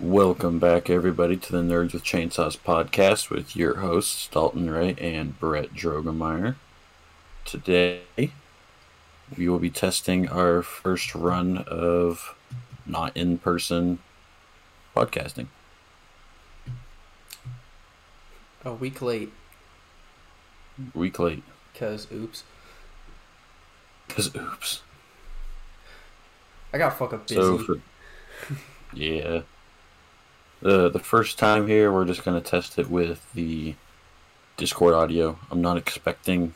Welcome back, everybody, to the Nerds with Chainsaws podcast with your hosts, Dalton Ray and Brett Drogemeyer. Today, we will be testing our first run of not in person podcasting. A week late, Week late. cause oops, Because, oops. I got fucking busy. So, for, yeah. The, the first time here, we're just going to test it with the Discord audio. I'm not expecting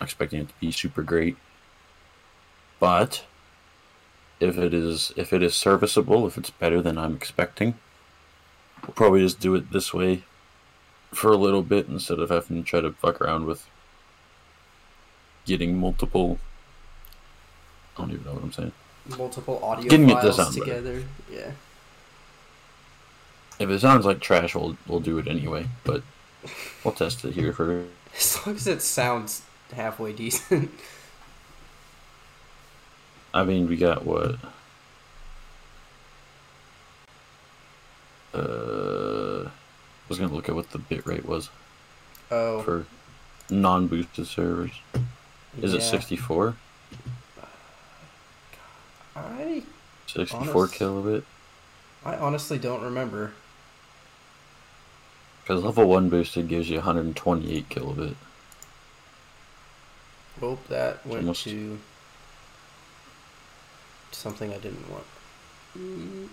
expecting it to be super great. But if it is if it is serviceable, if it's better than I'm expecting, we'll probably just do it this way for a little bit instead of having to try to fuck around with getting multiple I don't even know what I'm saying. Multiple audio Getting it to files sound better. together. Yeah. If it sounds like trash, we'll we'll do it anyway. But we'll test it here for. As long as it sounds halfway decent. I mean, we got what? Uh, I was gonna look at what the bit rate was Oh. for non-boosted servers. Is it yeah. 64? I 64 Honest- kilobit? I honestly don't remember. Because level one boosted gives you 128 kilobit. Hope that went almost- to something I didn't want. Mm.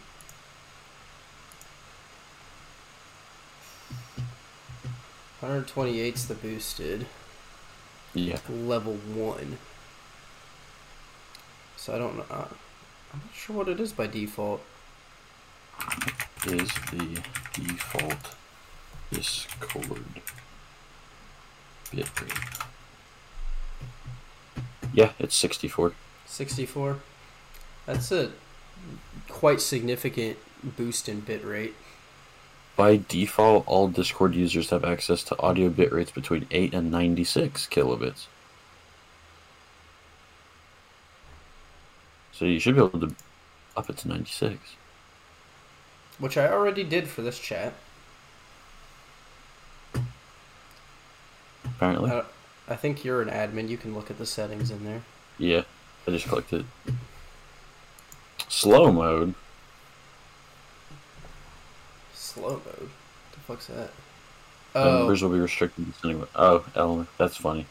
Hundred twenty eight's the boosted. Yeah. level one. So I don't know. Uh, I'm not sure what it is by default. Is the default Discord bit rate? Yeah, it's 64. 64. That's a quite significant boost in bitrate. By default, all Discord users have access to audio bit rates between 8 and 96 kilobits. So you should be able to up it to 96. Which I already did for this chat. Apparently. Uh, I think you're an admin. You can look at the settings in there. yeah, I just clicked it. Slow mode. Slow mode. the fuck's that? Oh, Members will be restricted to sending. Oh, element. That's funny.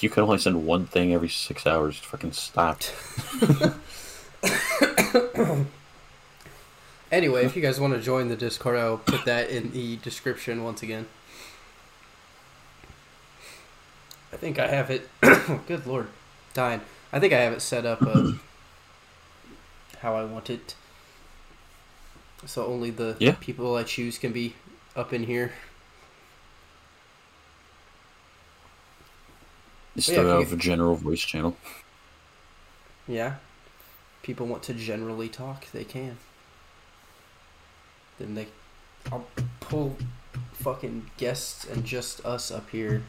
You can only send one thing every six hours. Fucking stop. Anyway, if you guys want to join the Discord, I'll put that in the description once again. I think I have it. good lord, dying. I think I have it set up uh, how I want it. So only the Yeah. people I choose can be up in here. Yeah, if of a general voice channel. Yeah. People want to generally talk, they can. Then they I'll pull fucking guests and just us up here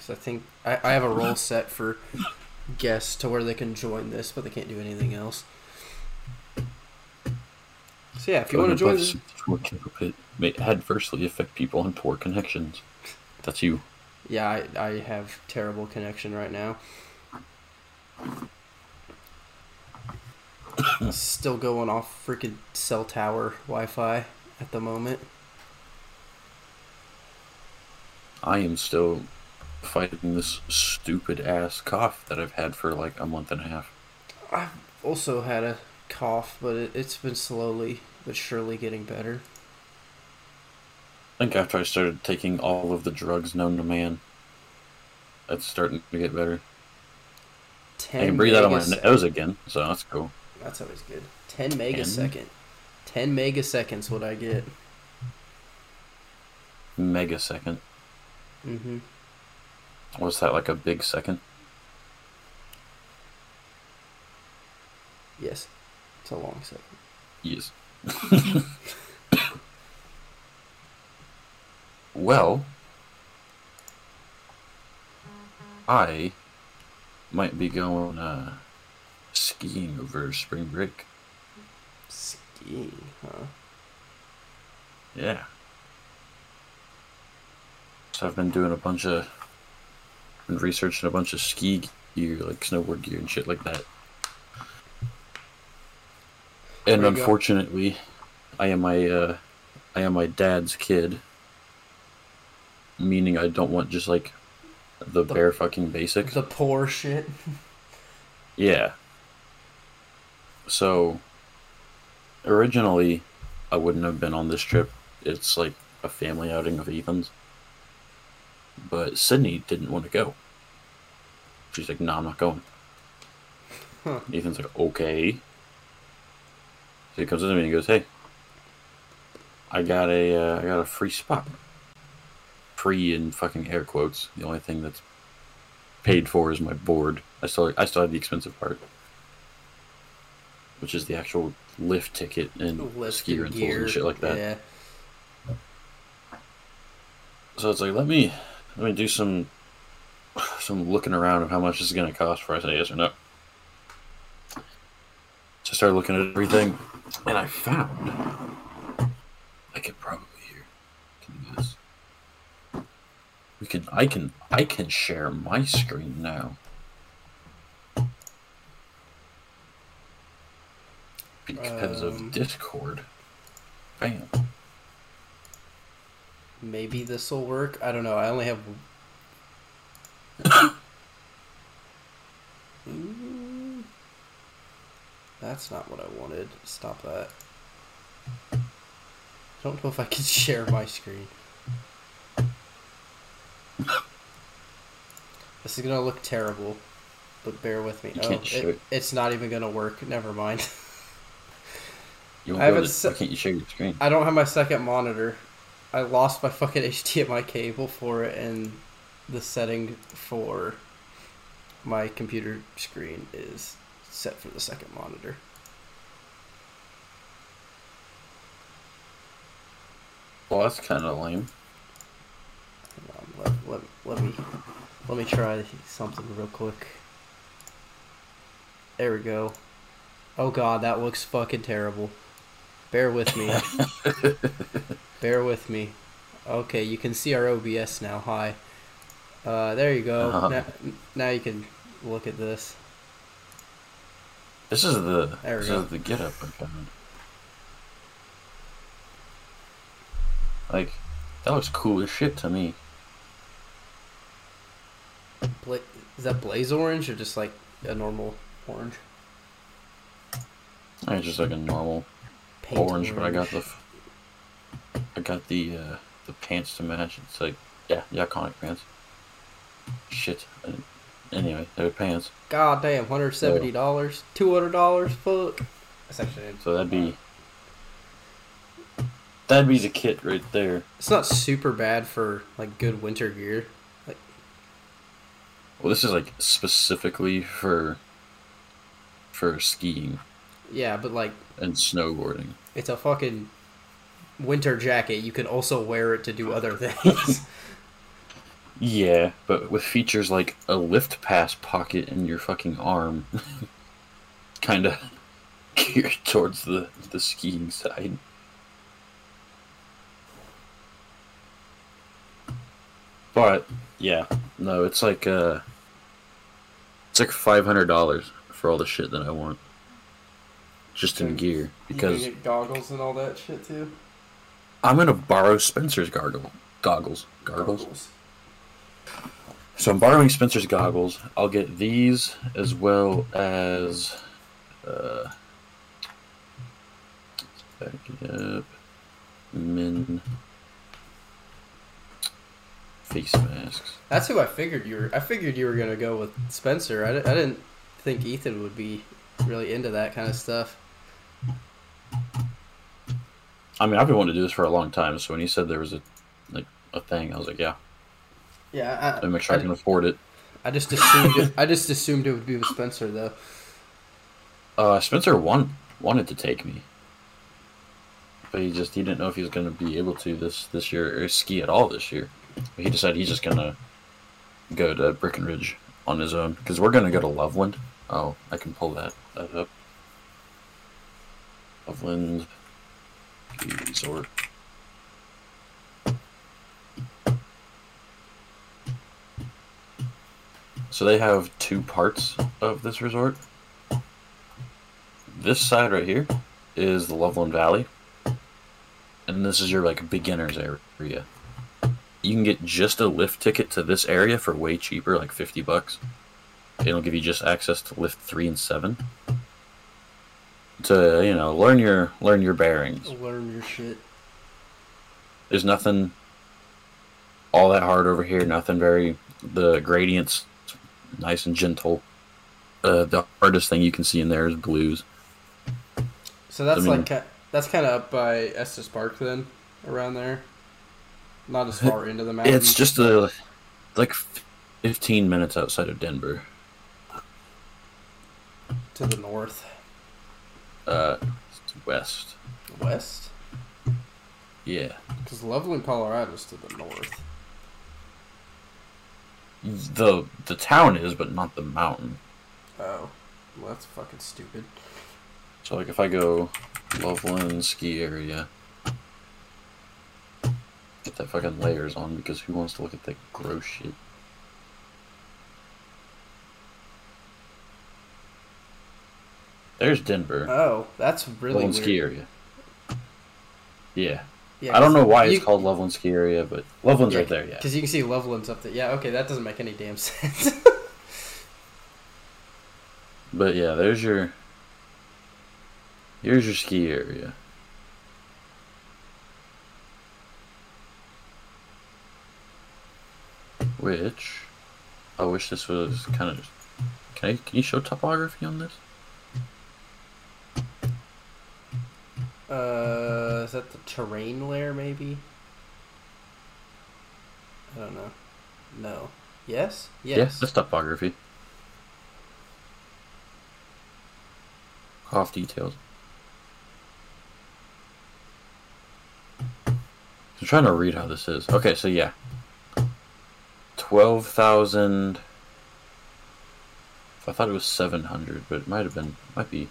cuz I think I, I have a role set for guests to where they can join this, but they can't do anything else. So yeah, if you want to join this, 64 kilobit may adversely affect people on poor connections. That's you. yeah, I, I have terrible connection right now. Still going off freaking cell tower Wi-Fi at the moment. I am still fighting this stupid ass cough that I've had for like a month and a half. I've also had a cough, but it, it's been slowly but surely getting better. I think after I started taking all of the drugs known to man, it's starting to get better. 10 I can breathe out of my nose again, so that's cool. That's always good. 10 megasecond. 10 megaseconds what I get. Megasecond. Mm-hmm. Was that like a big second? Yes. It's a long second. Yes. well, I might be going uh, skiing over spring break. Skiing, huh? Yeah. So I've been doing a bunch of, been researching a bunch of ski gear, like snowboard gear and shit like that. And you go. unfortunately, I am my, uh, I am my dad's kid. Meaning I don't want just like the, The- bare fucking basics. The poor shit. Yeah. So originally I wouldn't have been on this trip. It's like a family outing of Ethan's. But Sydney didn't want to go. She's like, no, I'm not going. Huh. Ethan's like, okay. So he comes in to me and he goes, hey, I got a, uh, I got a free spot. Free in fucking air quotes. The only thing that's paid for is my board. I still, I still have the expensive part, which is the actual lift ticket and Lift ski and rentals gear. and shit like that. Yeah. So it's like, let me, let me do some, some looking around of how much this is gonna cost before I say yes or no. So I started looking at everything, and I found I could probably here can do this. We can, I can, I can share my screen now. Because Um. of Discord. Bam. Maybe this will work. I don't know. I only have. Ooh. That's not what I wanted. Stop that. I don't know if I can share my screen. This is gonna look terrible, but bear with me. You oh, it, it. it's not even gonna work. Never mind. You I haven't se- why can't you share your screen? I don't have my second monitor. I lost my fucking HDMI cable for it, and the setting for my computer screen is set for the second monitor. Well, that's kind of lame. Let, let, let me let me try something real quick. There we go. Oh god, that looks fucking terrible. Bear with me. Bear with me. Okay, you can see our OBS now. Hi. Uh, there you go. Uh-huh. Now, now you can look at this. This is the this go. is the get up I found. Like that looks cool as shit to me. Bla- is that blaze orange or just like a normal orange? I mean, just like a normal Paint orange, but I got the I got the uh, the pants to match. It's like yeah, the iconic pants. Shit. Uh, Anyway, they're pants. God damn, hundred seventy dollars, two hundred dollars. Fuck. That's actually. So that'd be that'd be the kit right there. It's not super bad for like good winter gear. Like Well, this is like specifically for for skiing yeah, but like and snowboarding. It's a fucking winter jacket. You can also wear it to do other things. Yeah, but with features like a lift pass pocket in your fucking arm, kind of geared towards the the skiing side. But yeah, no, it's like uh, it's like five hundred dollars for all the shit that I want, just in gear. Because get goggles and all that shit too. I'm gonna borrow Spencer's gargle goggles. Gargles. So I'm borrowing Spencer's goggles. I'll get these as well as uh back it up. Min face masks. That's who I figured you were. I figured you were gonna go with Spencer. I, di- I didn't think Ethan would be really into that kind of stuff. I mean I've been wanting to do this for a long time, so when he said there was a like a thing, I was like, yeah, Yeah, let me make sure I can afford it. I just assumed it, I just assumed it would be with Spencer though. Uh, Spencer want, wanted to take me, but he just he didn't know if he was going to be able to this this year or ski at all this year. But he decided he's just going to go to Breckenridge on his own because we're going to go to Loveland. Oh, I can pull that that up. Loveland Resort. So they have two parts of this resort. This side right here is the Loveland Valley. And this is your like beginner's area. You can get just a lift ticket to this area for way cheaper, like 50 bucks. It'll give you just access to lift 3 and 7. To you know, learn your learn your bearings. Learn your shit. There's nothing all that hard over here. Nothing very. The gradients nice and gentle. Uh, the hardest thing you can see in there is blues. So that's I mean- like that's kind of up by Estes Park then, around there. Not as far into the mountains. It's just a like 15 minutes outside of Denver. to the north, Uh, west. west. Yeah. Because Loveland, Colorado's to the north. The the town is, but not the mountain. Oh, well, that's fucking stupid. So like if I go Loveland ski area, get that fucking layers on because who wants to look at that gross shit? There's Denver. Oh, that's really Loveland weird. ski area. Yeah. Yeah, I don't know why you- it's called Loveland ski area, but Loveland's right there, yeah. Because you can see Loveland's up there. Yeah, okay, that doesn't make any damn sense. But yeah, there's your here's your ski area. Which I wish this was kind of can I can you show topography on this? Uh, is that the terrain layer, maybe? I don't know. No. Yes? Yes. Yeah, that's topography. Off details. I'm trying to read how this is. Okay, so yeah. 12,000. I thought it was 700, but it might have been, might be.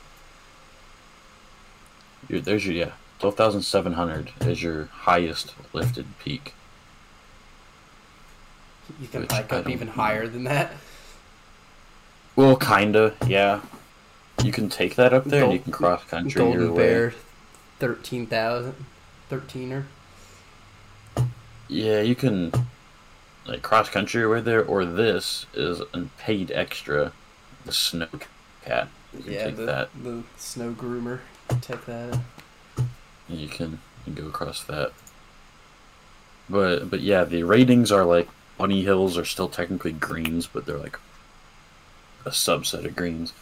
Your- There's your, yeah. 12,700 is your highest lifted peak. You can Which hike up even know. higher than that. Well, kinda, yeah. You can take that up there and you can cross country your Golden way. Bear, 13,000. 13er. Yeah, you can like cross country right there, or this is a paid extra, the snow cat. You can Yeah, take the, that. the snow groomer. Take that. You can, go across that. But but yeah, the ratings are like bunny hills are still technically greens, but they're like a subset of greens.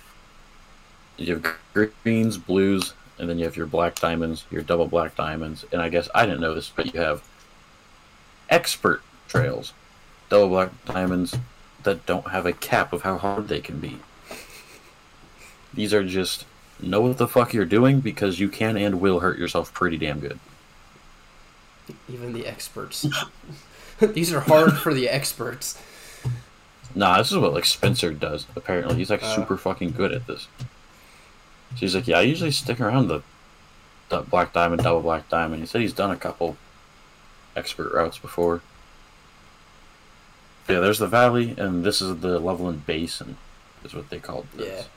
You have greens, blues, and then you have your black diamonds, your double black diamonds, and I guess I didn't know this, but you have expert trails, double black diamonds that don't have a cap of how hard they can be. These are just know what the fuck you're doing because you can and will hurt yourself pretty damn good. Even the experts. These are hard for the experts. Nah, this is what like Spencer does. Apparently, he's like Uh. super fucking good at this. So he's like, yeah, I usually stick around the, the black diamond, double black diamond. He said he's done a couple expert routes before. Yeah, there's the valley, and this is the Loveland Basin, is what they called this.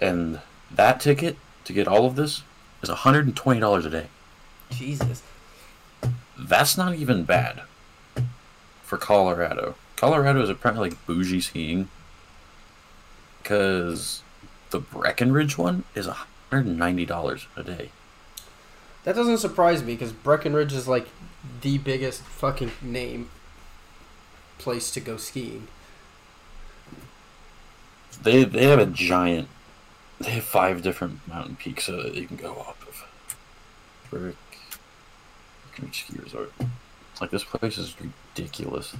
And that ticket to get all of this is $120 a day. Jesus. That's not even bad for Colorado. Colorado is apparently like bougie skiing because the Breckenridge one is $190 a day. That doesn't surprise me because Breckenridge is like the biggest fucking name place to go skiing. They they have a giant. They have five different mountain peaks so that you can go up of. Brick, Breckenridge Ski Resort. Like this place is ridiculous.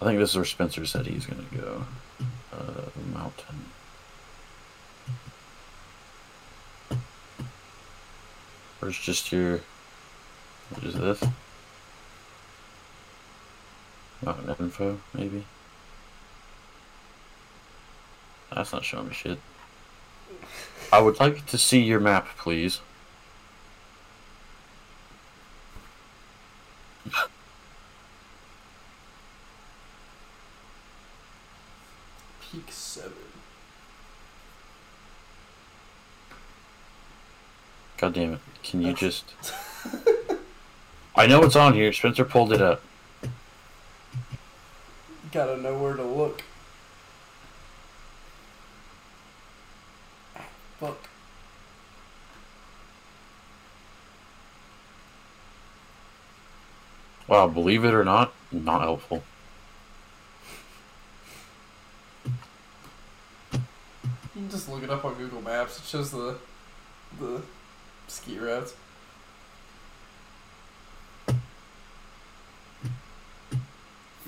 I think this is where Spencer said he's gonna go. Uh, mountain. Where's just here. What is this? Mountain info, maybe? That's not showing me shit. I would like to see your map, please. Peak 7. God damn it. Can you just... I know it's on here. Spencer pulled it up. Gotta know where to look. Fuck. Wow, believe it or not, not helpful. You can just look it up on Google Maps. It shows the the ski routes.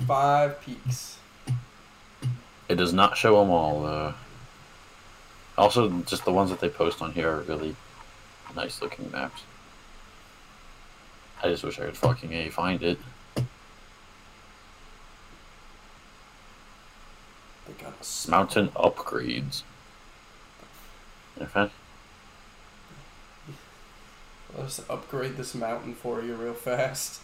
Five peaks. It does not show them all. though. Also, just the ones that they post on here are really nice looking maps. I just wish I could fucking a find it. They got a s- Mountain upgrades. In fact, Let's upgrade this mountain for you real fast.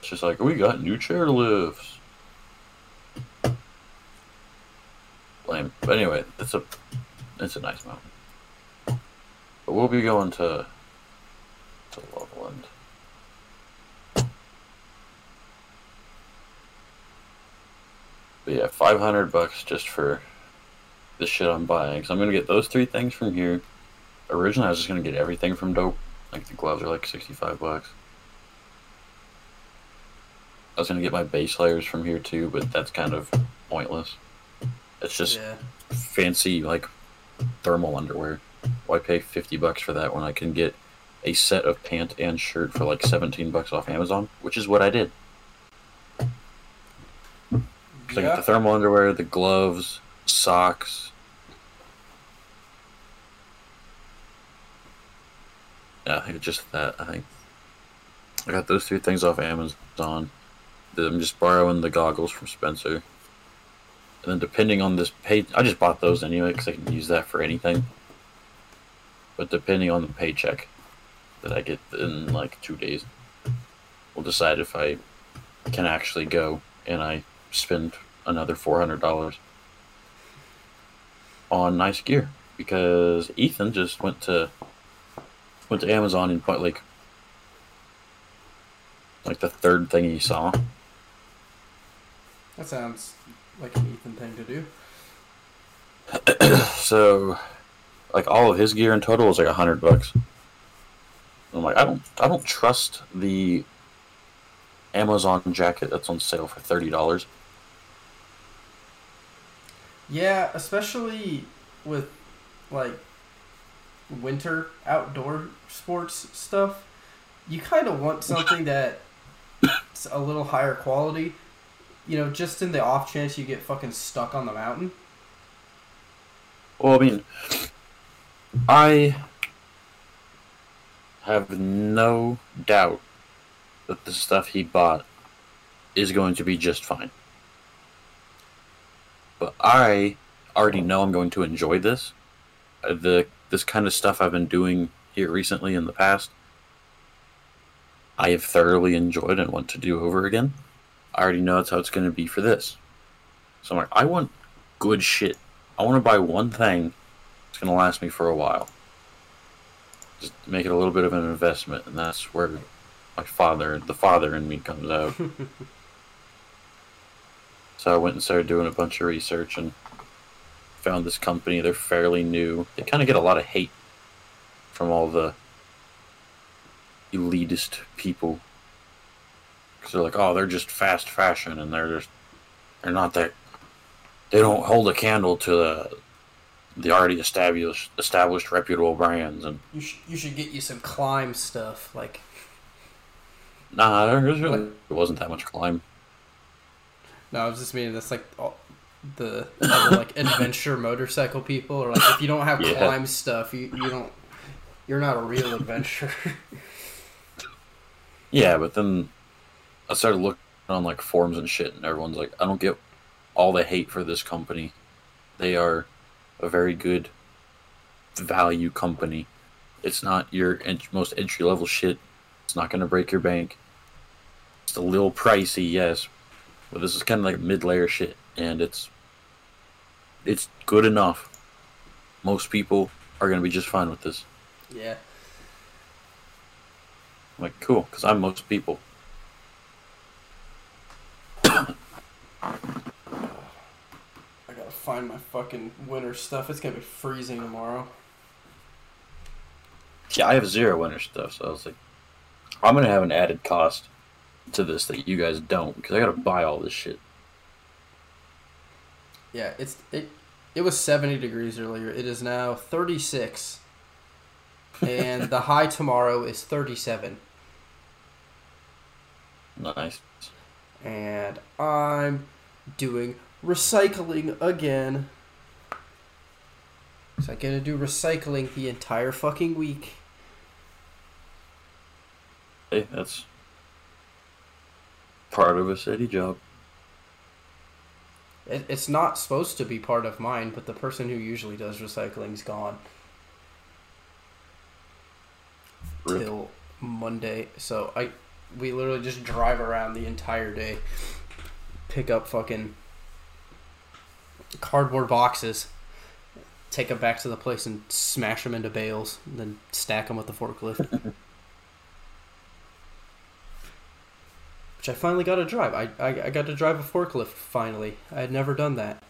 it's just like we got new chairlifts. Lame. But anyway, it's a it's a nice mountain. But we'll be going to to Loveland. But yeah, five hundred bucks just for the shit I'm buying. So I'm gonna get those three things from here. Originally, I was just gonna get everything from Dope. Like the gloves are like sixty-five bucks. I was gonna get my base layers from here too, but that's kind of pointless. It's just yeah. fancy like thermal underwear. Why pay fifty bucks for that when I can get a set of pant and shirt for like seventeen bucks off Amazon? Which is what I did. So I got the thermal underwear, the gloves, socks. Yeah, I think it's just that. I think I got those three things off Amazon. I'm just borrowing the goggles from Spencer. And then depending on this pay, I just bought those anyway because I can use that for anything. But depending on the paycheck that I get in like two days, we'll decide if I can actually go and I spend another four hundred dollars on nice gear because Ethan just went to went to Amazon and bought like like the third thing he saw. That sounds like an Ethan thing to do. so like all of his gear in total was like a hundred bucks. I'm like, I don't I don't trust the Amazon jacket that's on sale for thirty dollars. Yeah, especially with like winter outdoor sports stuff. You kind of want something that's a little higher quality. You know, just in the off chance you get fucking stuck on the mountain. Well, I mean, I have no doubt that the stuff he bought is going to be just fine. But I already know I'm going to enjoy this. Uh, The this kind of stuff I've been doing here recently in the past, I have thoroughly enjoyed and want to do over again. I already know that's how it's going to be for this. So I'm like, I want good shit. I want to buy one thing that's going to last me for a while. Just make it a little bit of an investment, and that's where my father, the father in me, comes out. so I went and started doing a bunch of research and found this company. They're fairly new. They kind of get a lot of hate from all the elitist people because they're like, oh, they're just fast fashion, and they're just they're not that. They don't hold a candle to the the already established established reputable brands, and You should you should get you some Klim stuff like nah, there really it wasn't that much Klim. no, I was just meaning that's like all, the other, like adventure motorcycle people or like if you don't have Yeah. Klim stuff you you don't you're not a real adventurer. Yeah, but then I started looking on like forums and shit, and everyone's like, I don't get all the hate for this company. They are a very good value company. It's not your ent- most entry level shit. It's not going to break your bank. It's a little pricey, yes, but this is kind of like mid-layer shit, and it's it's good enough. Most people are gonna be just fine with this. Yeah. I'm like, cool, because I'm most people. I gotta find my fucking winter stuff. It's gonna be freezing tomorrow. Yeah, I have zero winter stuff, so I was like, I'm gonna have an added cost to this that you guys don't, because I gotta buy all this shit. Yeah, it's it. It was seventy degrees earlier. It is now thirty six, and the high tomorrow is thirty seven. Nice. And I'm doing recycling again. So I gotta do recycling the entire fucking week. Hey, that's part of a city job. It, it's not supposed to be part of mine, but the person who usually does recycling's gone Rip. till Monday. So I, we literally just drive around the entire day, pick up fucking cardboard boxes, take them back to the place and smash them into bales, and then stack them with the forklift. Which I finally got to drive. I, I, I got to drive a forklift finally. I had never done that.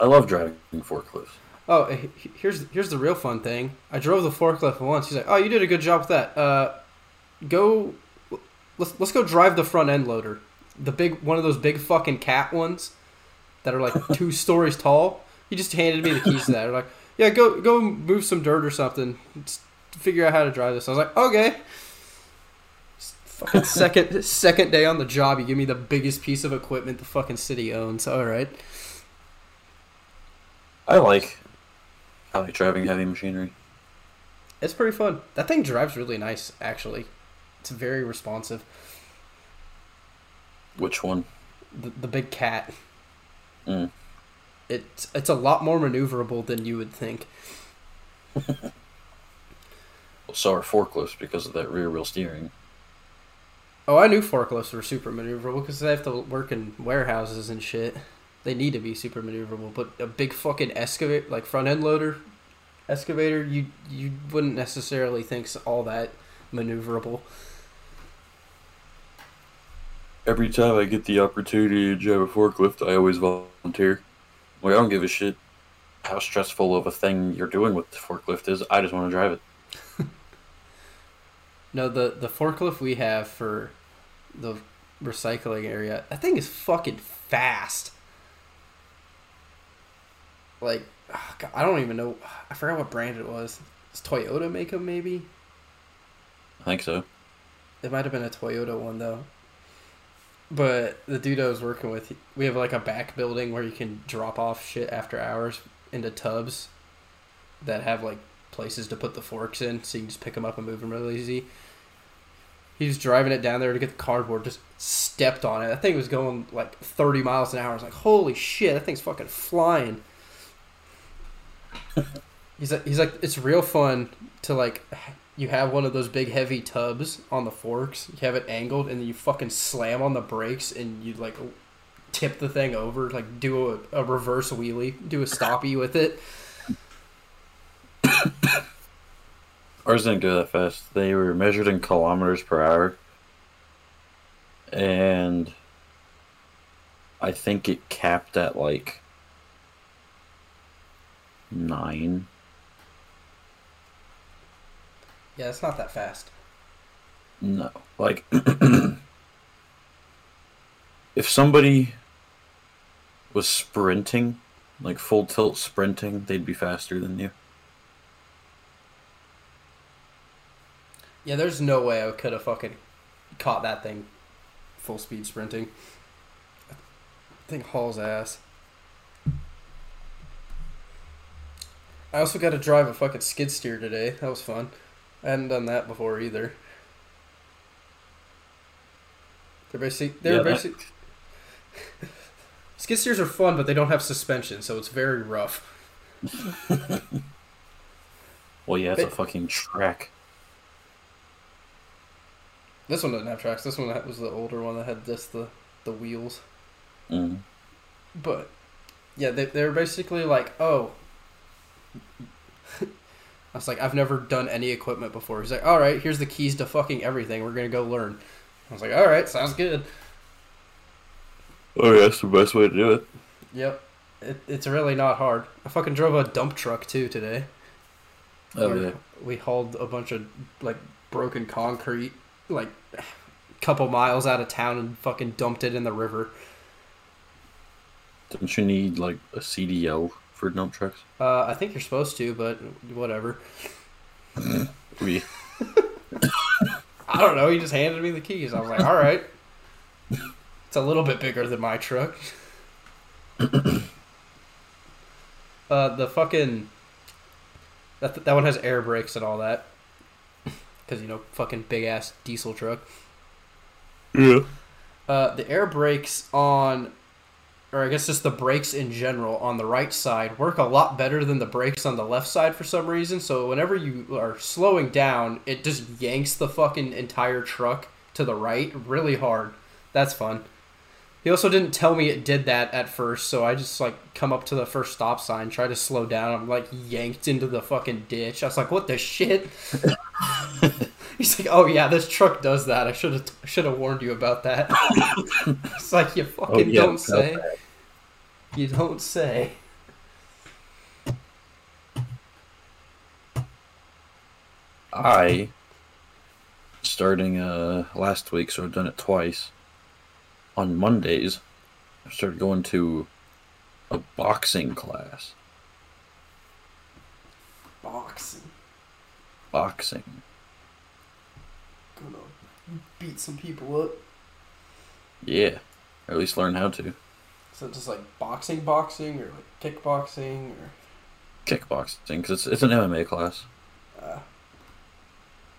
I love driving forklifts. Oh, he- here's here's the real fun thing. I drove the forklift once. He's like, "Oh, you did a good job with that. Uh, go, let's let's go drive the front end loader, the big one of those big fucking cat ones, that are like two stories tall." He just handed me the keys to that. I'm like, "Yeah, go go move some dirt or something. Just figure out how to drive this." I was like, "Okay." Fucking second second day on the job, you give me the biggest piece of equipment the fucking city owns. All right. I like I like driving heavy machinery. It's pretty fun. That thing drives really nice, actually. It's very responsive. Which one? The, the big cat. Mm. It's it's a lot more maneuverable than you would think. Well, so are forklifts because of that rear wheel steering. Oh, I knew forklifts were super maneuverable because they have to work in warehouses and shit. They need to be super maneuverable, but a big fucking excavator, like front end loader excavator, you you wouldn't necessarily think's all that maneuverable. Every time I get the opportunity to drive a forklift, I always volunteer. Like, I don't give a shit how stressful of a thing you're doing with the forklift is. I just want to drive it. No, the the forklift we have for the recycling area, that thing is fucking fast. Like, ah, God, I don't even know. I forgot what brand it was. Does Toyota make them? Maybe I think so. it might have been a Toyota one though. But the dude I was working with, we have like a back building where you can drop off shit after hours into tubs that have like places to put the forks in, so you can just pick them up and move them really easy. He was driving it down there to get the cardboard, just stepped on it. That thing was going like 30 miles an hour. I was like, holy shit, that thing's fucking flying. he's like, he's like, it's real fun to like, you have one of those big heavy tubs on the forks. You have it angled, and then you fucking slam on the brakes, and you like tip the thing over, like do a, a reverse wheelie, do a stoppie with it. Ours didn't go that fast. They were measured in kilometers per hour. And I think it capped at like nine. Yeah, it's not that fast. No. Like, if somebody was sprinting, like full tilt sprinting, they'd be faster than you. Yeah, there's no way I could have fucking caught that thing full speed sprinting. I think hauls ass. I also got to drive a fucking skid steer today. That was fun. I hadn't done that before either. They're basic. They're Yeah, that- Skid steers are fun, but they don't have suspension, so it's very rough. Well, yeah, it's a fucking track. This one doesn't have tracks. This one was the older one that had just the the wheels. Mm. But yeah, they they're basically like, oh. I was like, I've never done any equipment before. He's like, all right, here's the keys to fucking everything. We're gonna go learn. I was like, all right, sounds good. Oh yeah, that's the best way to do it. Yep, it, it's really not hard. I fucking drove a dump truck too today. Oh yeah. We hauled a bunch of like broken concrete, like a couple miles out of town, and fucking dumped it in the river. Don't you need like a CDL for dump trucks? Uh, I think you're supposed to, but whatever. We I don't know. He just handed me the keys. I was like, all right. It's a little bit bigger than my truck. uh, the fucking that that one has air brakes and all that. Because you know, fucking big ass diesel truck. yeah. Uh, the air brakes on, or I guess just the brakes in general on the right side work a lot better than the brakes on the left side for some reason. So whenever you are slowing down, it just yanks the fucking entire truck to the right really hard. That's fun. He also didn't tell me it did that at first, so I just like come up to the first stop sign, try to slow down. I'm like yanked into the fucking ditch. I was like, "What the shit?" He's like, "Oh yeah, this truck does that. I should have should have warned you about that." it's like you fucking Oh, yeah, don't say. You don't say. I starting uh last week, so I've done it twice. On Mondays, I started going to a boxing class. Boxing. Boxing. Gonna beat some people up. Yeah. Or at least learn how to. So just like boxing, boxing, or like kickboxing, or Kickboxing, because it's, it's an MMA class. uh,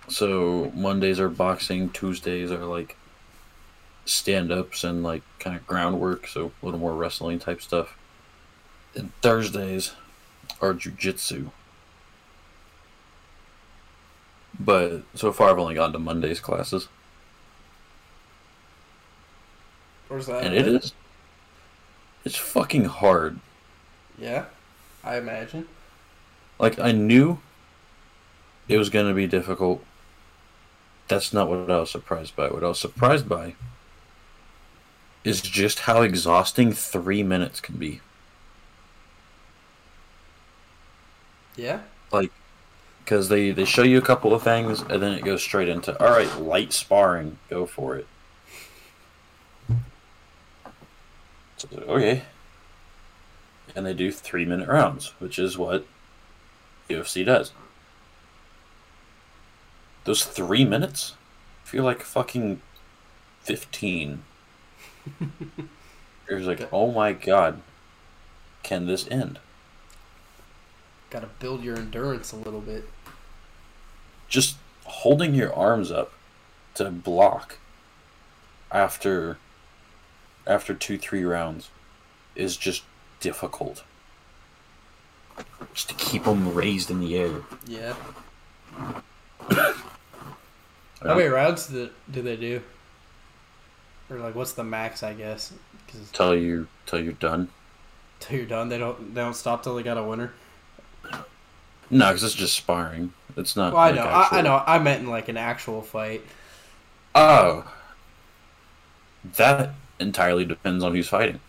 So Mondays are boxing, Tuesdays are like stand ups and like kind of groundwork, so a little more wrestling type stuff. And Thursdays are jujitsu. But so far I've only gone to Mondays classes. where's that? And it is it's fucking hard. Yeah, I imagine. Like I knew it was gonna be difficult. That's not what I was surprised by. What I was surprised by is just how exhausting three minutes can be. Yeah. Like, because they they show you a couple of things and then it goes straight into all right, light sparring, go for it. So, okay. And they do three minute rounds, which is what UFC does. Those three minutes feel like fucking fifteen. It was like, oh my god, can this end? Got to build your endurance a little bit. just holding your arms up to block after after two three rounds is just difficult just to keep them raised in the air Yeah. How many rounds do, do they do? Or like, what's the max? I guess because till you till you're done till you're done, they don't they don't stop till they got a winner. no because it's just sparring it's not Well, I like know, I, I know. I meant in like an actual fight. oh that entirely depends on who's fighting.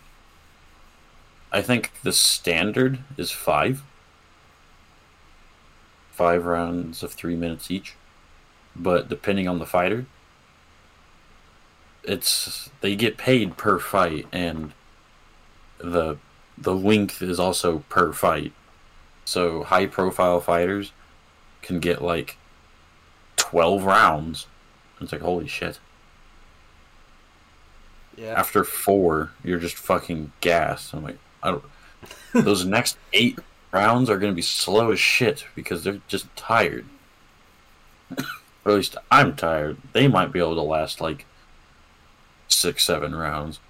I think the standard is five. Five rounds of three minutes each. But depending on the fighter it's they get paid per fight and the the length is also per fight. So high profile fighters can get like 12 rounds. It's like holy shit Yeah. after four, you're just fucking gassed. I'm like, I don't. Those next eight rounds are gonna be slow as shit because they're just tired. or at least I'm tired. They might be able to last like six, seven rounds,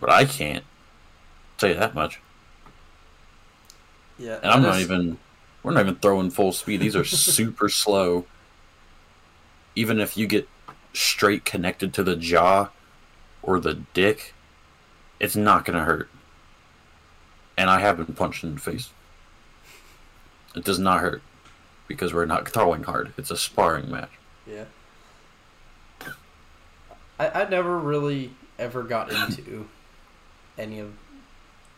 but I can't. tell you that much. Yeah. And I'm not is- even. We're not even throwing full speed. These are super slow. Even if you get straight connected to the jaw or the dick, it's not gonna hurt. And I have been punched in the face. It does not hurt because we're not throwing hard. It's a sparring match. Yeah. I I never really ever got into any of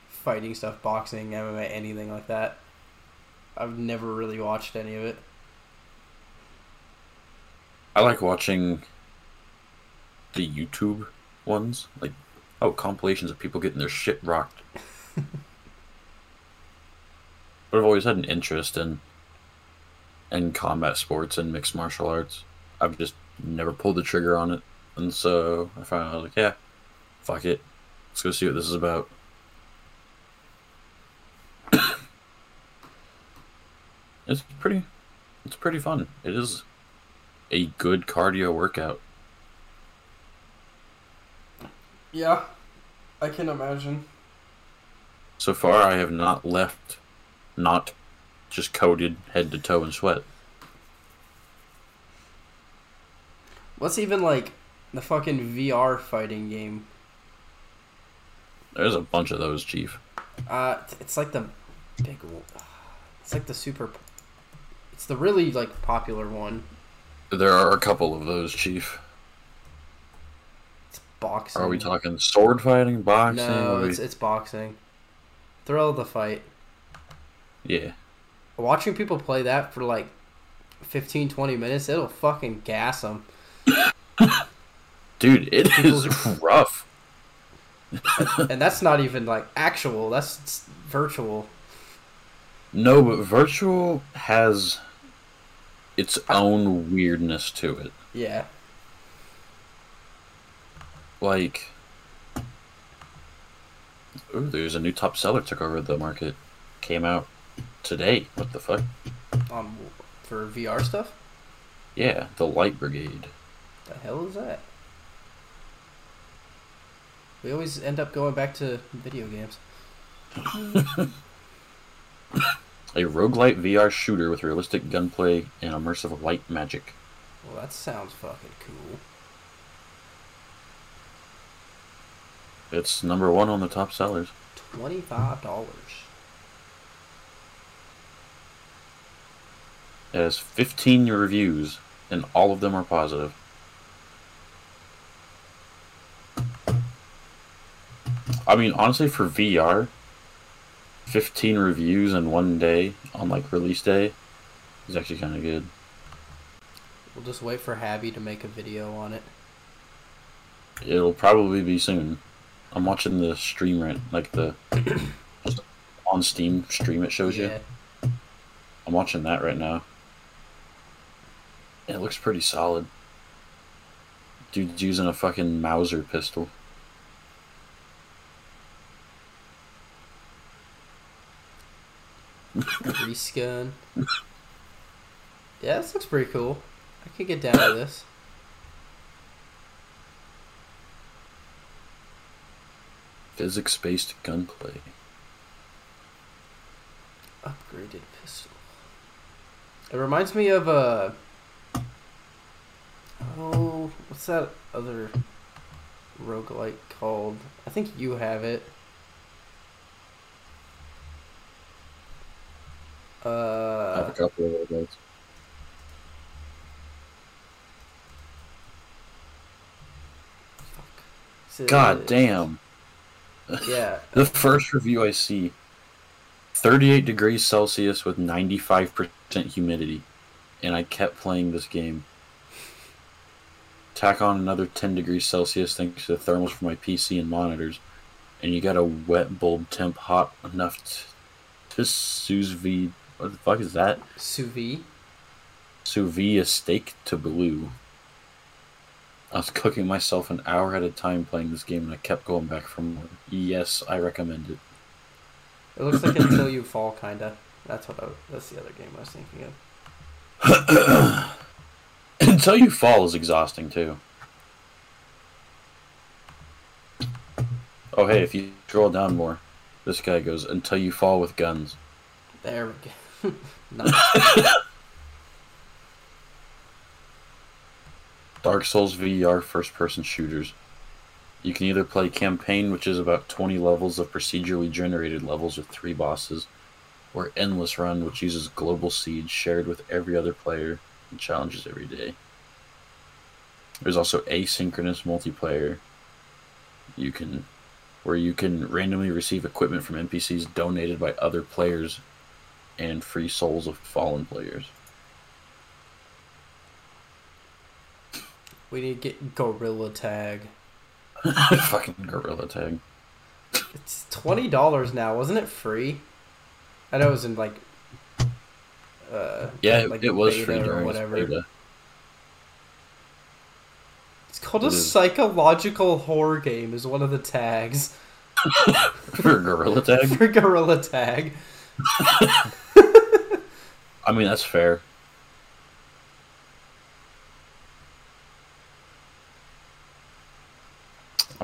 fighting stuff, boxing, MMA, anything like that. I've never really watched any of it. I like watching the YouTube ones, like oh compilations of people getting their shit rocked. but I've always had an interest in in combat sports and mixed martial arts. I've just never pulled the trigger on it, and so I finally was like, yeah, fuck it, let's go see what this is about. it's pretty, it's pretty fun. It is a good cardio workout. Yeah, I can imagine. So far, I have not left, not just coated head to toe in sweat. What's even like the fucking VR fighting game? There's a bunch of those, Chief. Uh, it's- like the big. It's like the super. It's the really like popular one. There are a couple of those, Chief. Boxing. Are we talking sword fighting, boxing? No, we- it's it's boxing. Thrill of the fight. Yeah. Watching people play that for like 15, 20 minutes, it'll fucking gas them. Dude, it is rough. and that's not even like actual. That's virtual. No, but virtual has its own weirdness to it. Yeah. Like, ooh, there's a new top seller took over the market. Came out today. What the fuck? Um, for VR stuff. Yeah, the Light Brigade. The hell is that? We always end up going back to video games. A roguelite VR shooter with realistic gunplay and immersive light magic. Well, that sounds fucking cool. It's number one on the top sellers. Twenty-five dollars. It has 15 reviews, and all of them are positive. I mean, honestly, for VR, 15 reviews in one day on like release day is actually kind of good. We'll just wait for Habby to make a video on it. It'll probably be soon. I'm watching the stream right, like the just on Steam stream it shows you. I'm watching that right now. It looks pretty solid. Dude's using a fucking Mauser pistol. Gun. Yeah, this looks pretty cool. I could get down to this. Physics based gunplay. Upgraded pistol. It reminds me of uh Oh, what's that other roguelike called? I think you have it. Uh, I have a couple of fuck. God damn. Yeah. The first review I see 38 degrees Celsius with 95% humidity. And I kept playing this game. Tack on another 10 degrees Celsius thanks to the thermals for my PC and monitors. And you got a wet bulb temp hot enough to, to sous vide. What the fuck is that? Sous vide. Sous vide a steak to blue. I was cooking myself an hour at a time playing this game and I kept going back for more. Yes, I recommend it. It looks like Until You Fall, kinda. That's what I, that's the other game I was thinking of. Until you fall is exhausting too. Oh hey, if you scroll down more, this guy goes until you fall with guns. There we go. Dark Souls VR first person shooters. You can either play campaign, which is about 20 levels of procedurally generated levels with three bosses, or endless run, which uses global seed shared with every other player and challenges every day. There's also asynchronous multiplayer. You can where you can randomly receive equipment from NPCs donated by other players and free souls of fallen players. We need to get Gorilla Tag. Fucking Gorilla Tag. It's twenty dollars now, wasn't it free? I know it was in like. Uh, yeah, like it, it was free or whatever. beta. It's called It a is. psychological horror game. Is one of the tags For Gorilla Tag? for Gorilla Tag. I mean, that's fair.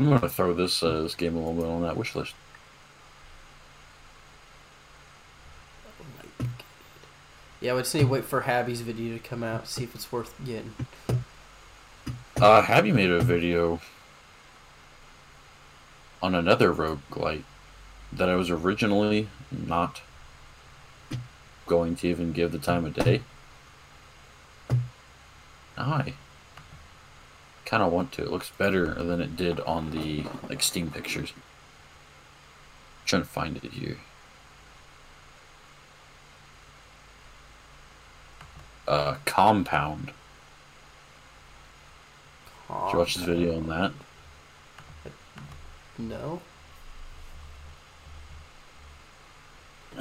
I'm gonna throw this uh, this game a little bit on that wish list. Yeah, we just need to wait for Habby's video to come out, see if it's worth getting. Uh, Habby made a video on another roguelite that I was originally not going to even give the time of day? I kind of want to. It looks better than it did on the like Steam pictures. trying to find it here. Uh, Compound. Did you watch this video on that? No.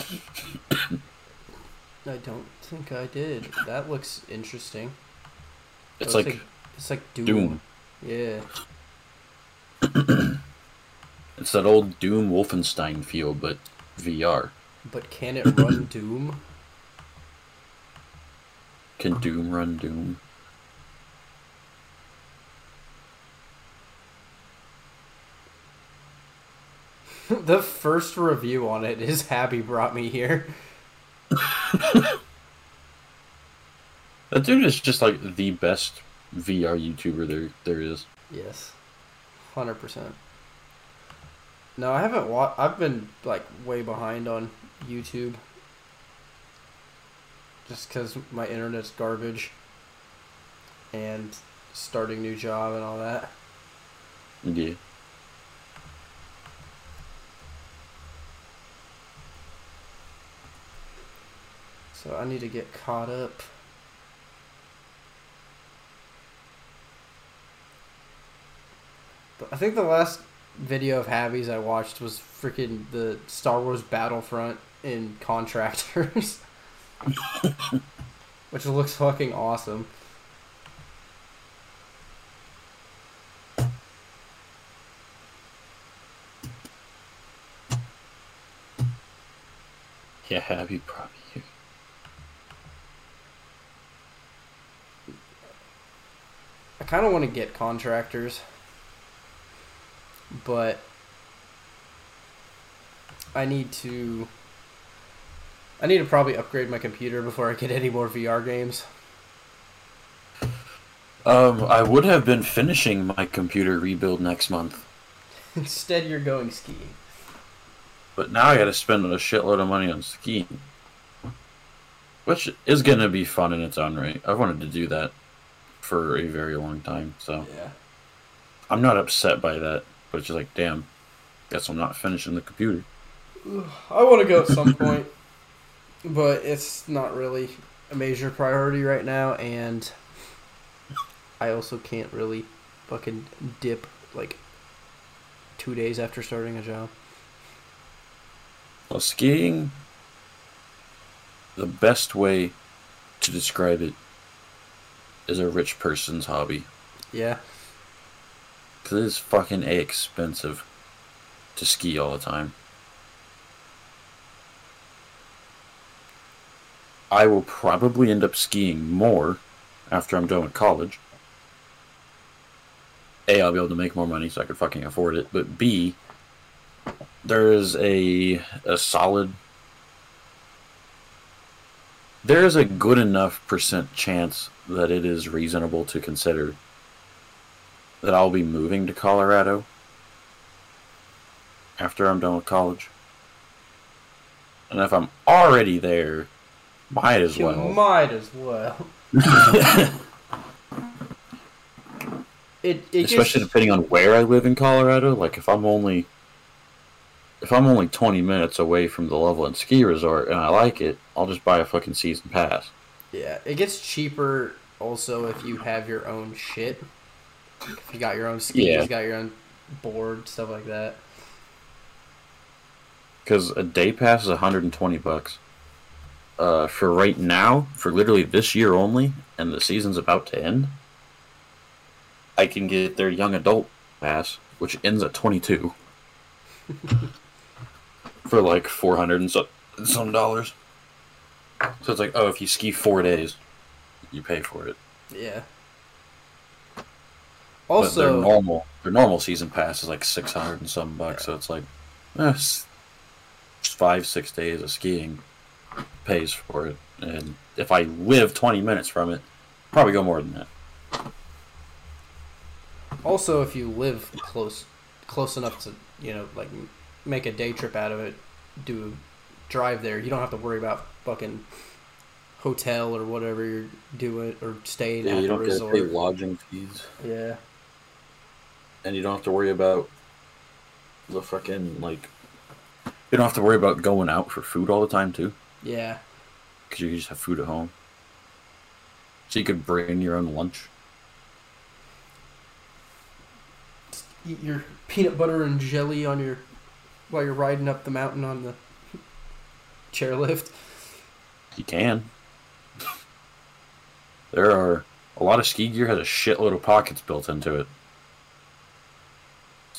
I don't think I did. That looks interesting. It's like it's like Doom. Doom. Yeah. It's that old Doom Wolfenstein feel, but VR. But can it run Doom? Can Doom run Doom? the first review on it is Happy brought me here. That dude is just like the best VR YouTuber there there is. Yes. 100%. No, I haven't wa- I've been like way behind on YouTube. Just cuz my internet's garbage and starting new job and all that. Yeah. So I need to get caught up. I think the last video of Habby's I watched was freaking the Star Wars Battlefront in Contractors. Which looks fucking awesome. Yeah, you probably here. I kind of want to get Contractors. But I need to I need to probably upgrade my computer before I get any more VR games. Um, I would have been finishing my computer rebuild next month, Instead, you're going skiing. but now I got to spend a shitload of money on skiing, which is gonna be fun in its own right. I've wanted to do that for a very long time, so Yeah. I'm not upset by that. But it's just like, damn, guess I'm not finishing the computer. I want to go at some point, but it's not really a major priority right now, and I also can't really fucking dip like two days after starting a job. Well, skiing, the best way to describe it is a rich person's hobby. Yeah. Because it is fucking expensive to ski all the time. I will probably end up skiing more after I'm done with college. A, I'll be able to make more money so I can fucking afford it. But B, there is a a solid there is a good enough percent chance that it is reasonable to consider that I'll be moving to Colorado after I'm done with college. And if I'm already there, might as You well. might as well. It, it Especially gets, depending on where I live in Colorado. Like if I'm only if I'm only 20 minutes away from the Loveland Ski Resort and I like it, I'll just buy a fucking season pass. yeah, it gets cheaper also if you have your own shit. If you got your own skis, Yeah. got your own board, stuff like that. Because a day pass is 120 bucks. Uh, for right now, for literally this year only, and the season's about to end, I can get their young adult pass, which ends at 22, for like 400 and some, some dollars. So it's like, oh, if you ski four days, you pay for it. Yeah. But their normal their normal season pass is like 600 and some bucks. So it's like, eh, five six days of skiing pays for it. And if I live 20 minutes from it, probably go more than that. also if you live close close enough to you know like make a day trip out of it, do drive there. You don't have to worry about fucking hotel or whatever you're doing or staying Yeah, at you the don't have to pay lodging fees, Yeah. And you don't have to worry about the fucking like. You don't have to worry about going out for food all the time too, Yeah. because you can just have food at home. So you could bring your own lunch. Eat your peanut butter and jelly on your while you're riding up the mountain on the chairlift. You can. There are a lot of ski gear has a shitload of pockets built into it.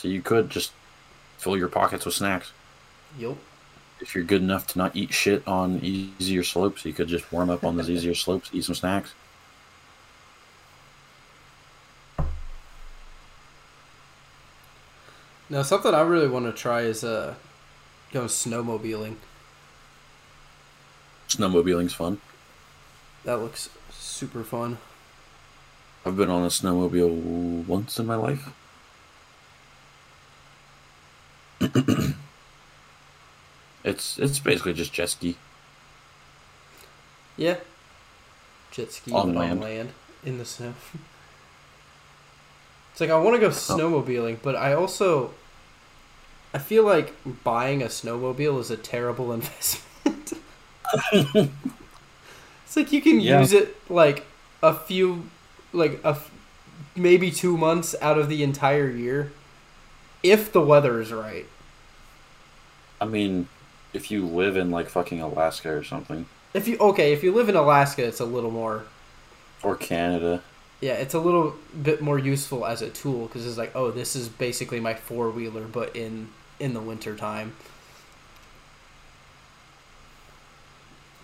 So you could just fill your pockets with snacks. Yup. If you're good enough to not eat shit on easier slopes, you could just warm up on those easier slopes, eat some snacks. Now something I really want to try is uh going snowmobiling. Snowmobiling's fun. That looks super fun. I've been on a snowmobile once in my life. it's it's basically just jet ski. Yeah. Jet ski On land. on land in the snow. it's like I want to go oh. snowmobiling, but I also I feel like buying a snowmobile is a terrible investment. it's like you can Yeah. use it like a few like a f- maybe 2 months out of the entire year if the weather is right. I mean, if you live in like fucking Alaska or something, If you okay, if you live in Alaska, it's a little more or Canada, Yeah, it's a little bit more useful as a tool because it's like, oh, this is basically my four wheeler, but in in the winter time.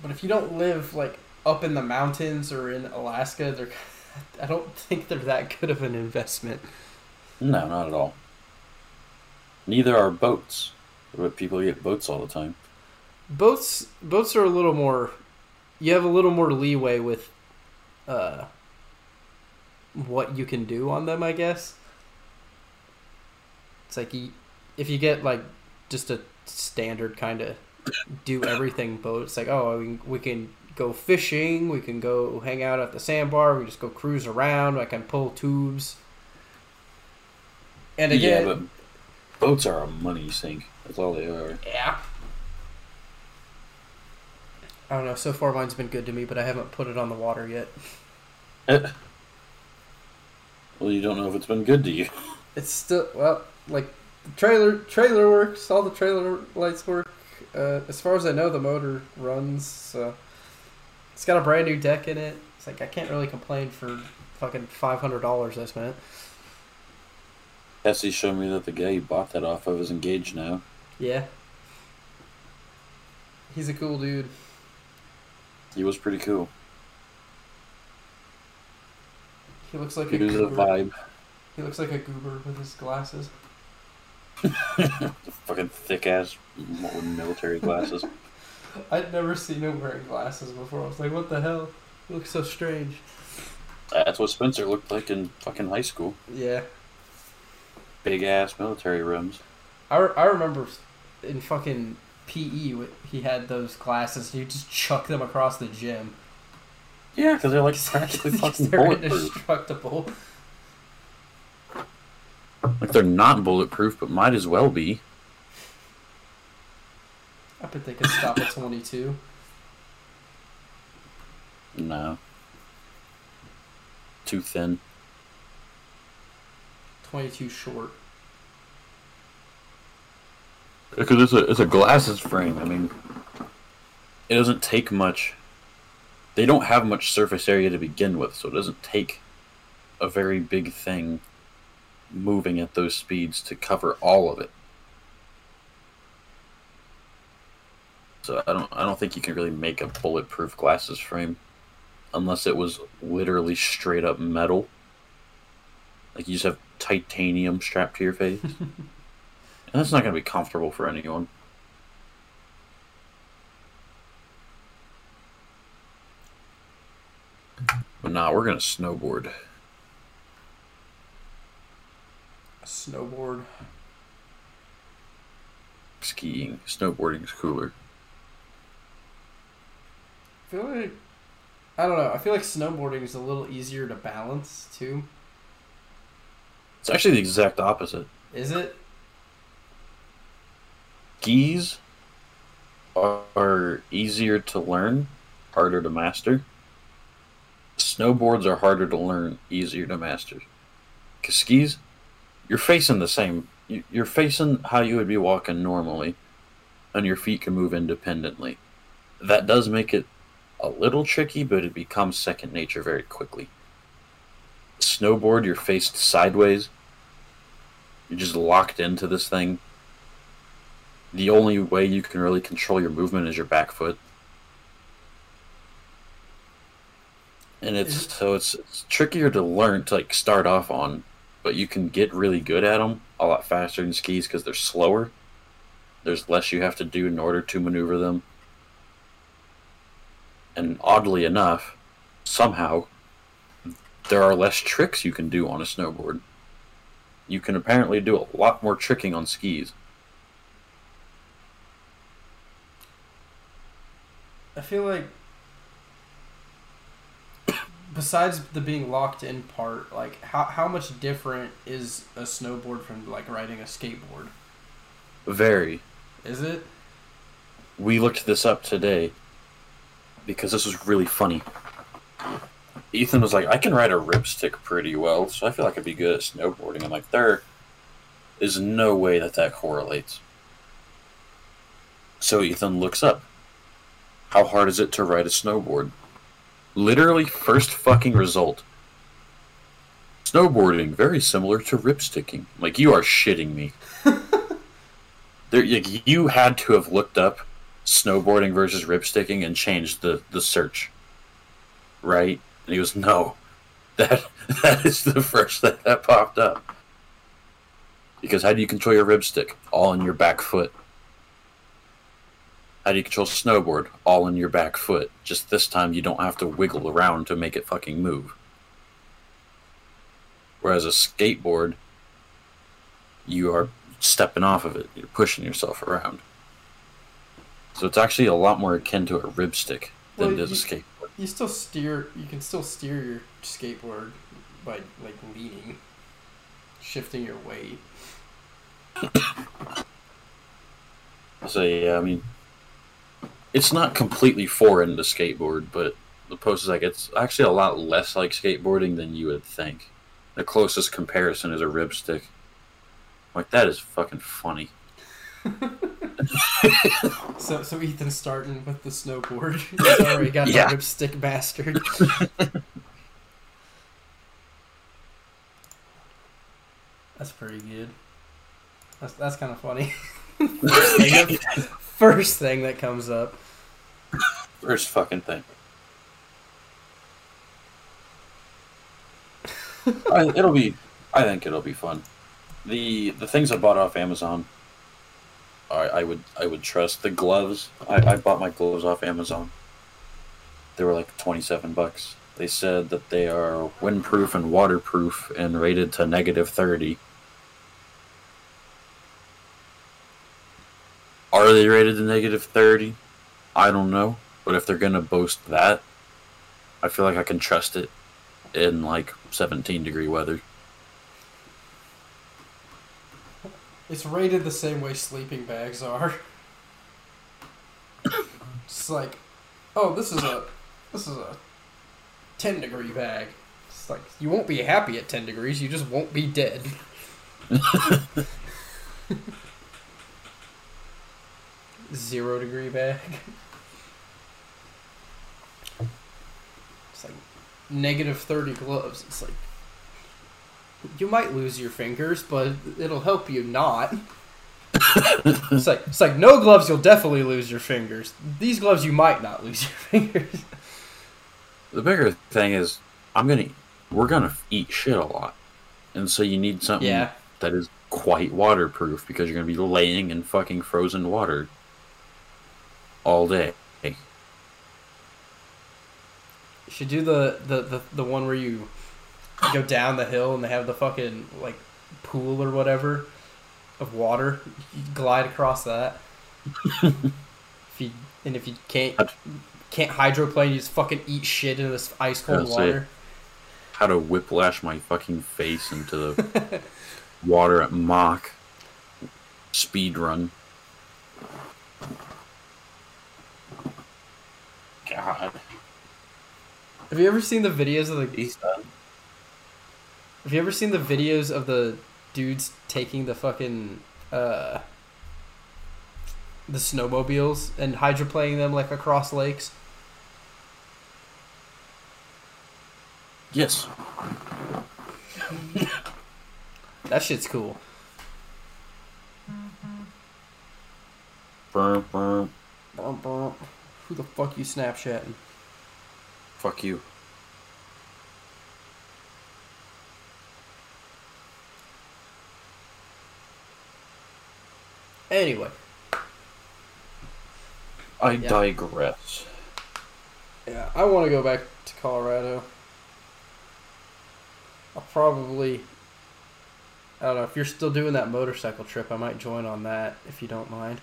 But if you don't live like up in the mountains or in Alaska, they're I don't think they're that good of an investment. No, not at all. Neither are boats. But people get boats all the time. Boats boats are a little more you have a little more leeway with uh what you can do on them, I guess. It's like you, if you get like just a standard kind of do everything boat, it's like oh we can, we can go fishing, we can go hang out at the sandbar, we just go cruise around, I can pull tubes. And yeah, again, but boats are a money sink. That's all they are. yeah. I don't know. So far, mine's been good to me, but I haven't put it on the water yet. Well, you don't know if it's been good to you. It's still well, like the trailer trailer works. All the trailer lights work. Uh, as far as I know, the motor runs. So it's got a brand new deck in it. It's like I can't really complain for fucking five hundred dollars I spent. Cassie showed me that the guy you bought that off of is engaged now. Yeah. He's a cool dude. He was pretty cool. He looks like He a was a vibe. He looks like a goober with his glasses. Fucking thick ass military glasses. I'd never seen him wearing glasses before. I was like, what the hell? He looks so strange. That's what Spencer looked like in fucking high school. Yeah. Big ass military rims. I, re- I remember in fucking PE he had those glasses. You just chuck them across the gym. Yeah, because they're like practically fucking they're indestructible. Like they're not bulletproof, but might as well be. I bet they could stop at 22. No. Too thin. 22 short. Because it's a it's a glasses frame. I mean, it doesn't take much. They don't have much surface area to begin with, so it doesn't take a very big thing moving at those speeds to cover all of it. So I don't I don't think you can really make a bulletproof glasses frame unless it was literally straight up metal. Like you just have titanium strapped to your face. and that's not going to be comfortable for anyone. But nah, we're going to snowboard. Snowboard. Skiing. Snowboarding is cooler. I feel like I don't know. I feel like snowboarding is a little easier to balance too. It's actually the exact opposite. Is it? Skis are, easier to learn, harder to master. Snowboards are harder to learn, easier to master. Because skis, you're facing the same. You're facing how you would be walking normally, and your feet can move independently. That does make it a little tricky, but it becomes second nature very quickly. Snowboard, you're faced sideways. You're just locked into this thing. The only way you can really control your movement is your back foot. And it's so it's, it's trickier to learn to like start off on, but you can get really good at them a lot faster than skis because they're slower. There's less you have to do in order to maneuver them. And oddly enough, somehow, there are less tricks you can do on a snowboard. You can apparently do a lot more tricking on skis. I feel like besides the being locked in part, like how how much different is a snowboard from like riding a skateboard? Very. Is it? We looked this up today because this was really funny. Ethan was like, I can ride a ripstick pretty well, so I feel like I'd be good at snowboarding. I'm like, there is no way that that correlates. So Ethan looks up. How hard is it to ride a snowboard? Literally, first fucking result. Snowboarding, very similar to ripsticking. Like, you are shitting me. there, like, you had to have looked up snowboarding versus ripsticking and changed the, the search. Right? And he goes, No. That that is the first thing that popped up. Because how do you control your ripstick? All in your back foot. How do you control snowboard? All in your back foot. Just this time you don't have to wiggle around to make it fucking move. Whereas a skateboard, you are stepping off of it. You're pushing yourself around. So it's actually a lot more akin to a ripstick than Well, it is a skateboard. You still steer. You can still steer your skateboard by like leaning, shifting your weight. So yeah, I mean, it's not completely foreign to skateboard, but the post is like it's actually a lot less like skateboarding than you would think. The closest comparison is a ripstick. Like that is fucking funny. So so Ethan's starting with the snowboard. Already got Yeah. the ripstick bastard. That's pretty good. That's that's kind of funny. first, thing that, first thing that comes up. First fucking thing. I, it'll be. I think it'll be fun. The the things I bought off Amazon. I, I would I would trust the gloves. I, I bought my gloves off Amazon. They were like twenty seven bucks. They said that they are windproof and waterproof and rated to negative thirty. Are they rated to negative thirty? I don't know. But if they're gonna boast that, I feel like I can trust it in like seventeen degree weather. It's rated the same way sleeping bags are. it's like, oh, this is a, this is a, ten degree bag. It's like you won't be happy at ten degrees. You just won't be dead. Zero degree bag. It's like negative thirty gloves. It's like you might lose your fingers, but it'll help you not. it's like it's like no gloves, you'll definitely lose your fingers. These gloves, you might not lose your fingers. The bigger thing is, I'm gonna, we're gonna eat shit a lot, and so you need something Yeah. that is quite waterproof because you're gonna be laying in fucking frozen water all day. You should do the, the, the, the one where you go down the hill and they have the fucking like pool or whatever of water. You glide across that. if you and if you can't can't hydroplane, you just fucking eat shit in this ice cold That's it. water. How to whiplash my fucking face into the water at Mach speed run. God, Have you ever seen the videos of the he's done. Have you ever seen the videos of the dudes taking the fucking uh the snowmobiles and hydroplaning them like across lakes? Yes, That shit's cool. Burr, burr. Bum. Who the fuck you Snapchatting? fuck you. Anyway, I Yeah. digress. yeah, I want to go back to Colorado. I'll probably. I don't know if you're still doing that motorcycle trip. I might join on that if you don't mind.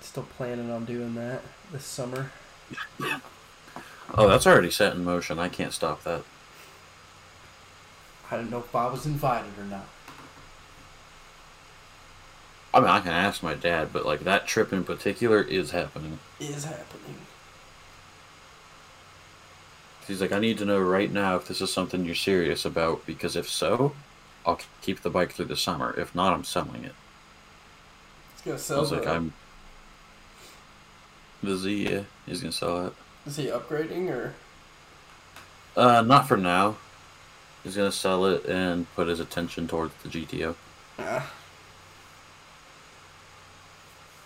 Still planning on doing that this summer. Oh, that's already set in motion. I can't stop that. I don't know if I was invited or not. I mean, I can ask my dad, but like that trip in particular is happening. Is happening. He's like, I need to know right now if this is something you're serious about, because if so, I'll keep the bike through the summer. If not, I'm selling it. It's gonna sell. I sell. was like, the- I'm busy. Yeah, he's gonna sell it. Is he upgrading or? Uh, not for now. He's gonna sell it and put his attention towards the GTO. Ah,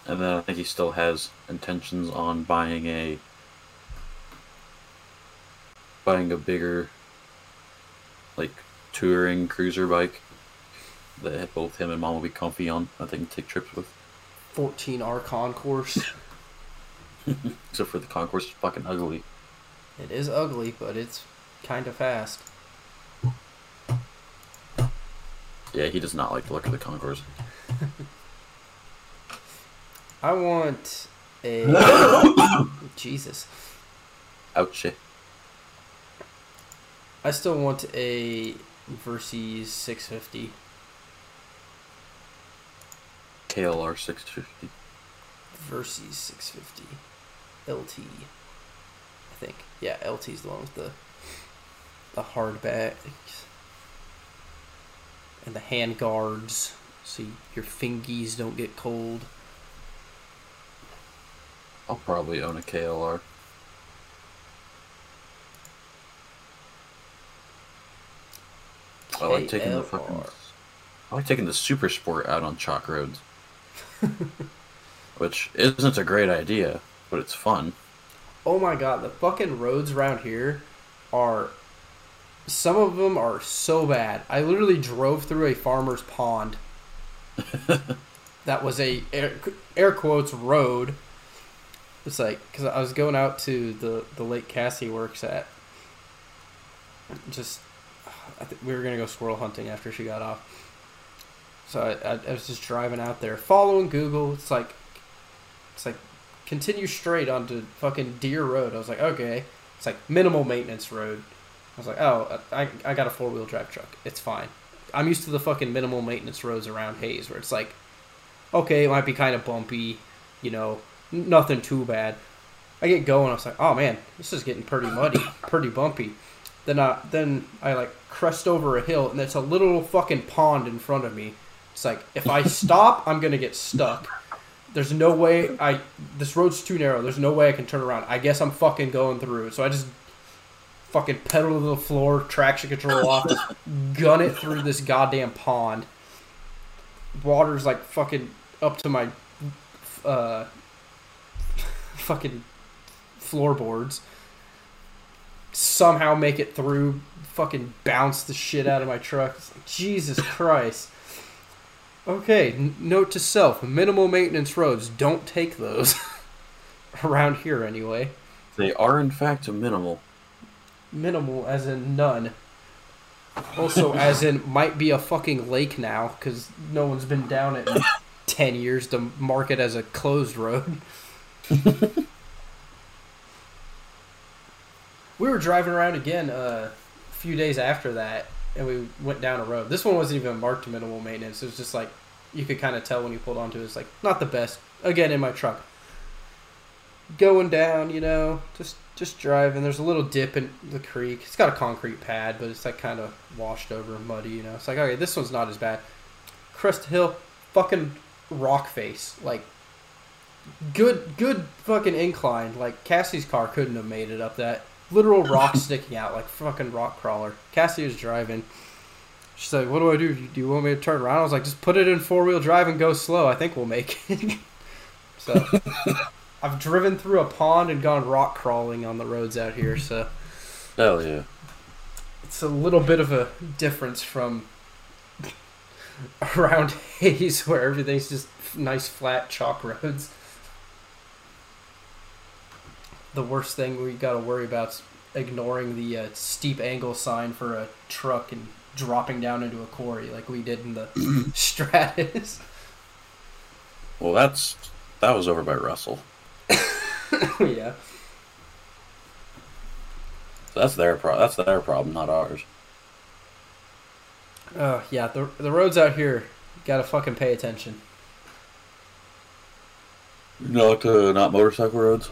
And then I think he still has intentions on buying a buying a bigger like touring cruiser bike that both him and mom will be comfy on. I think take trips with. 14R Concours. Except for the Concours is fucking ugly. it is ugly, but it's kind of fast. Yeah, he does not like the look of the Concours. I want a. Jesus. Ouch. I still want a Versys 650. KLR six fifty. Versys 650. LT. I think. Yeah, LT's the one with the the hard backs and the hand guards so your fingies don't get cold. I'll probably own a KLR. I like taking the fucking. I like taking the super sport out on chalk roads. Which isn't a great idea, but it's fun. Oh my god, the fucking roads around here are. Some of them are so bad. I literally drove through a farmer's pond. that was a air, air quotes road. It's like because I was going out to the the lake Cassie works at. Just, we were gonna go squirrel hunting after she got off, So I, I, I was just driving out there, following Google. It's like, it's like, continue straight onto fucking Deer Road. I was like, okay. It's like minimal maintenance road. I was like, oh, I, I got a four wheel drive truck. It's fine. I'm used to the fucking minimal maintenance roads around Hays where it's like, okay, it might be kind of bumpy, you know, nothing too bad. I get going. I was like, oh man, this is getting pretty muddy, pretty bumpy. Then I then I like crest over a hill, and there's a little fucking pond in front of me. It's like if I stop, I'm gonna get stuck. There's no way I. This road's too narrow. There's no way I can turn around. I guess I'm fucking going through. So I just fucking pedal to the floor, traction control off, gun it through this goddamn pond. Water's like fucking up to my uh, fucking floorboards. Somehow make it through, fucking bounce the shit out of my truck. Like, Jesus Christ. Okay, n- note to self minimal maintenance roads. Don't take those. Around here, anyway. They are in fact minimal. Minimal as in none. Also, as in might be a fucking lake now because no one's been down it in 10 years to mark it as a closed road. we were driving around again uh, a few days after that and we went down a road. This one wasn't even marked minimal maintenance. It was just like you could kind of tell when you pulled onto it. It's like not the best. Again, in my truck, going down, you know, just just driving. There's a little dip in the creek. It's got a concrete pad, but it's like kind of washed over, muddy. You know, it's like okay, this one's not as bad. Crest Hill, fucking rock face, like good good fucking incline. Like Cassie's car couldn't have made it up that literal rock sticking out like fucking rock crawler. Cassie was driving. She's like, "What do I do? Do you want me to turn around?" I was like, "Just put it in four wheel drive and go slow. I think we'll make it." so, I've driven through a pond and gone rock crawling on the roads out here. So Hell yeah. it's a little bit of a difference from around Hays, where everything's just nice flat chalk roads. The worst thing we got to worry about is ignoring the uh, steep angle sign for a truck and dropping down into a quarry like we did in the Stratus. Well, that's that was over by Russell. yeah. So that's their pro- That's their problem, not ours. Oh yeah, the the roads out here gotta fucking pay attention. Not uh, not motorcycle roads.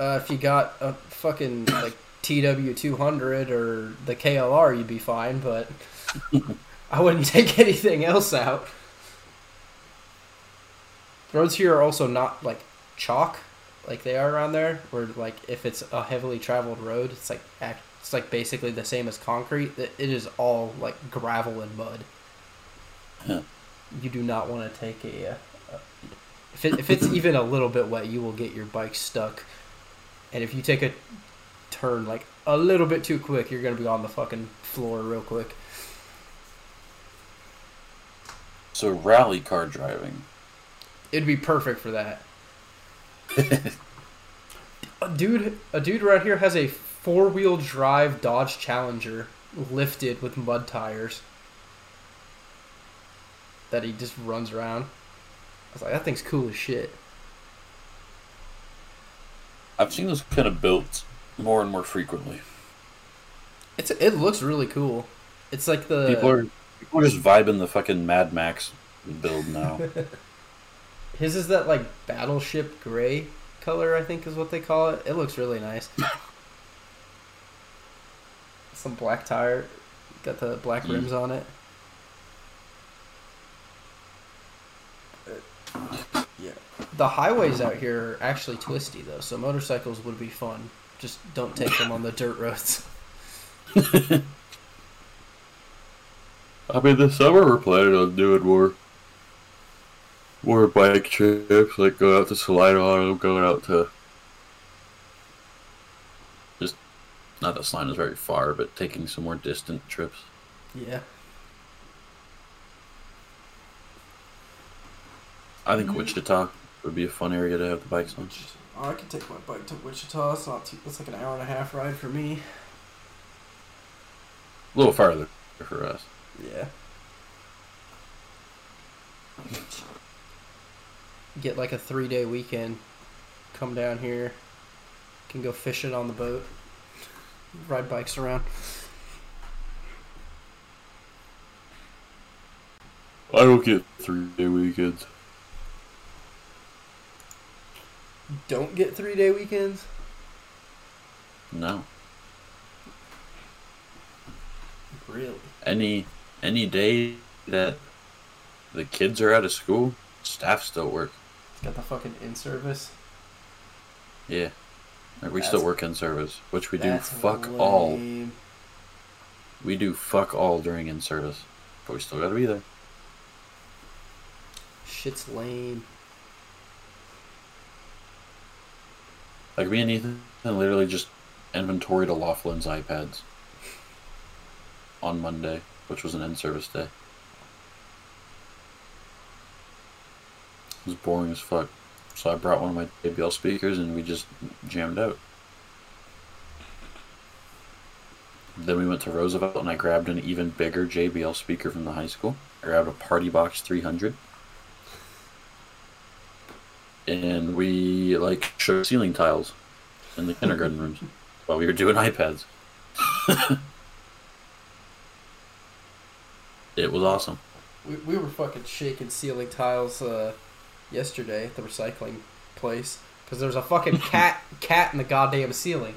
Uh, if you got a fucking like TW two hundred or the KLR, you'd be fine. But I wouldn't take anything else out. Roads here are also not like chalk, like they are around there. Where like if it's a heavily traveled road, it's like act, it's like basically the same as concrete. It is all like gravel and mud. Huh. You do not want to take a. Uh, if it, if it's even a little bit wet, you will get your bike stuck. And if you take a turn like a little bit too quick, you're gonna be on the fucking floor real quick. So rally car driving. It'd be perfect for that. a dude, a dude right here has a four wheel drive Dodge Challenger lifted with mud tires that he just runs around. I was like, that thing's cool as shit. I've seen those kind of built more and more frequently. It's it looks really cool. It's like the People are people are just vibing the fucking Mad Max build now. His is that like battleship gray color, I think is what they call it. It looks really nice. Some black tire, got the black Mm. rims on it. Yeah. The highways out here are actually twisty though, so motorcycles would be fun. Just don't take them on the dirt roads. I mean, this summer we're planning on doing more, more bike trips, like going out to Salina, going out to. Just, not that Salina's very far, but taking some more distant trips. Yeah. I think. Wichita would be a fun area to have the bikes on. Oh, I could take my bike to Wichita. It's not too, it's like an hour and a half ride for me. A little farther for us. Yeah. Get like a three day weekend. Come down here. Can go fishing on the boat. Ride bikes around. I don't get three day weekends. Don't get three day weekends. No. Really? Any any day that the kids are out of school, staff still work. Got the fucking in service. Yeah. Like we That's- still work in service, which we do fuck all. We do fuck all during in service, but we still gotta be there. Shit's lame. Like me and Ethan literally just inventoried a Laughlin's iPads on Monday, which was an in service day. It was boring as fuck. So I brought one of my JBL speakers and we just jammed out. Then we went to Roosevelt and I grabbed an even bigger JBL speaker from the high school. I grabbed a Party Box 300. And we like showed ceiling tiles in the kindergarten rooms while we were doing iPads. it was awesome. We, we were fucking shaking ceiling tiles uh, yesterday at the recycling place because there's a fucking cat cat in the goddamn ceiling.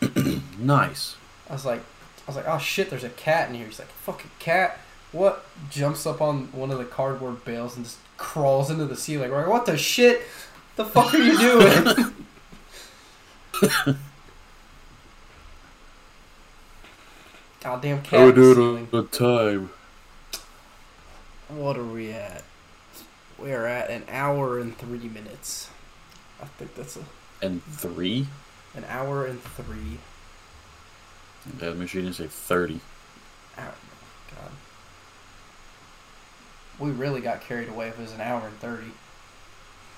Nice. I was like, I was like, oh shit, there's a cat in here. He's like, fucking cat. What? Jumps up on one of the cardboard bales and just crawls into the ceiling. We're like, what the shit? The fuck are you doing? Goddamn cat. I would the do it all the time. What are we at? We're at an hour and three minutes. I think that's a, And three? an hour and three. Yeah, make sure you didn't say 30. Ow, God. We really got carried away if it was an hour and thirty.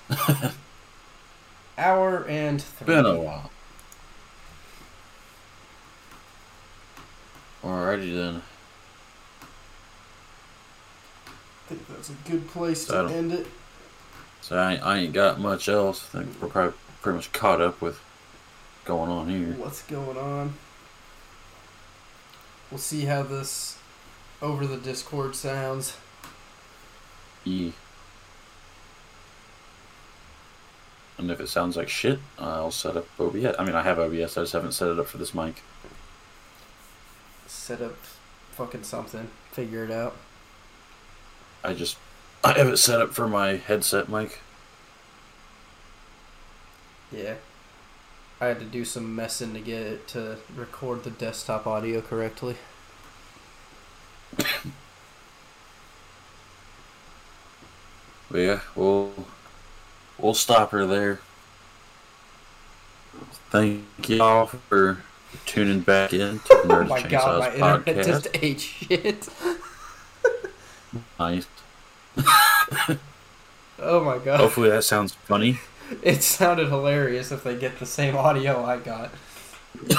hour and three. Been a while. Alrighty then. I think that's a good place to end it. So I, I ain't got much else. I think we're probably pretty much caught up with going on here. What's going on? We'll see how this over the Discord sounds. E. And if it sounds like shit, I'll set up OBS. I mean, I have OBS. I just haven't set it up for this mic. Set up fucking something. Figure it out. I just I have it set up for my headset mic. Yeah. I had to do some messing to get it to record the desktop audio correctly. But yeah, we'll we'll stop her there. Thank y'all for tuning back in to the Oh my Chainsaws god, my internet podcast. just ate shit. Nice. Oh my god. Hopefully that sounds funny. It sounded hilarious if they get the same audio I got.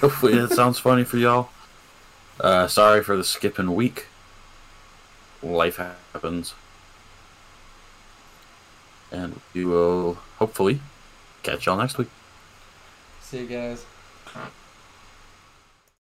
Hopefully that sounds funny for y'all. Uh, sorry for the skipping week. Life happens. And we will hopefully catch y'all next week. See you guys.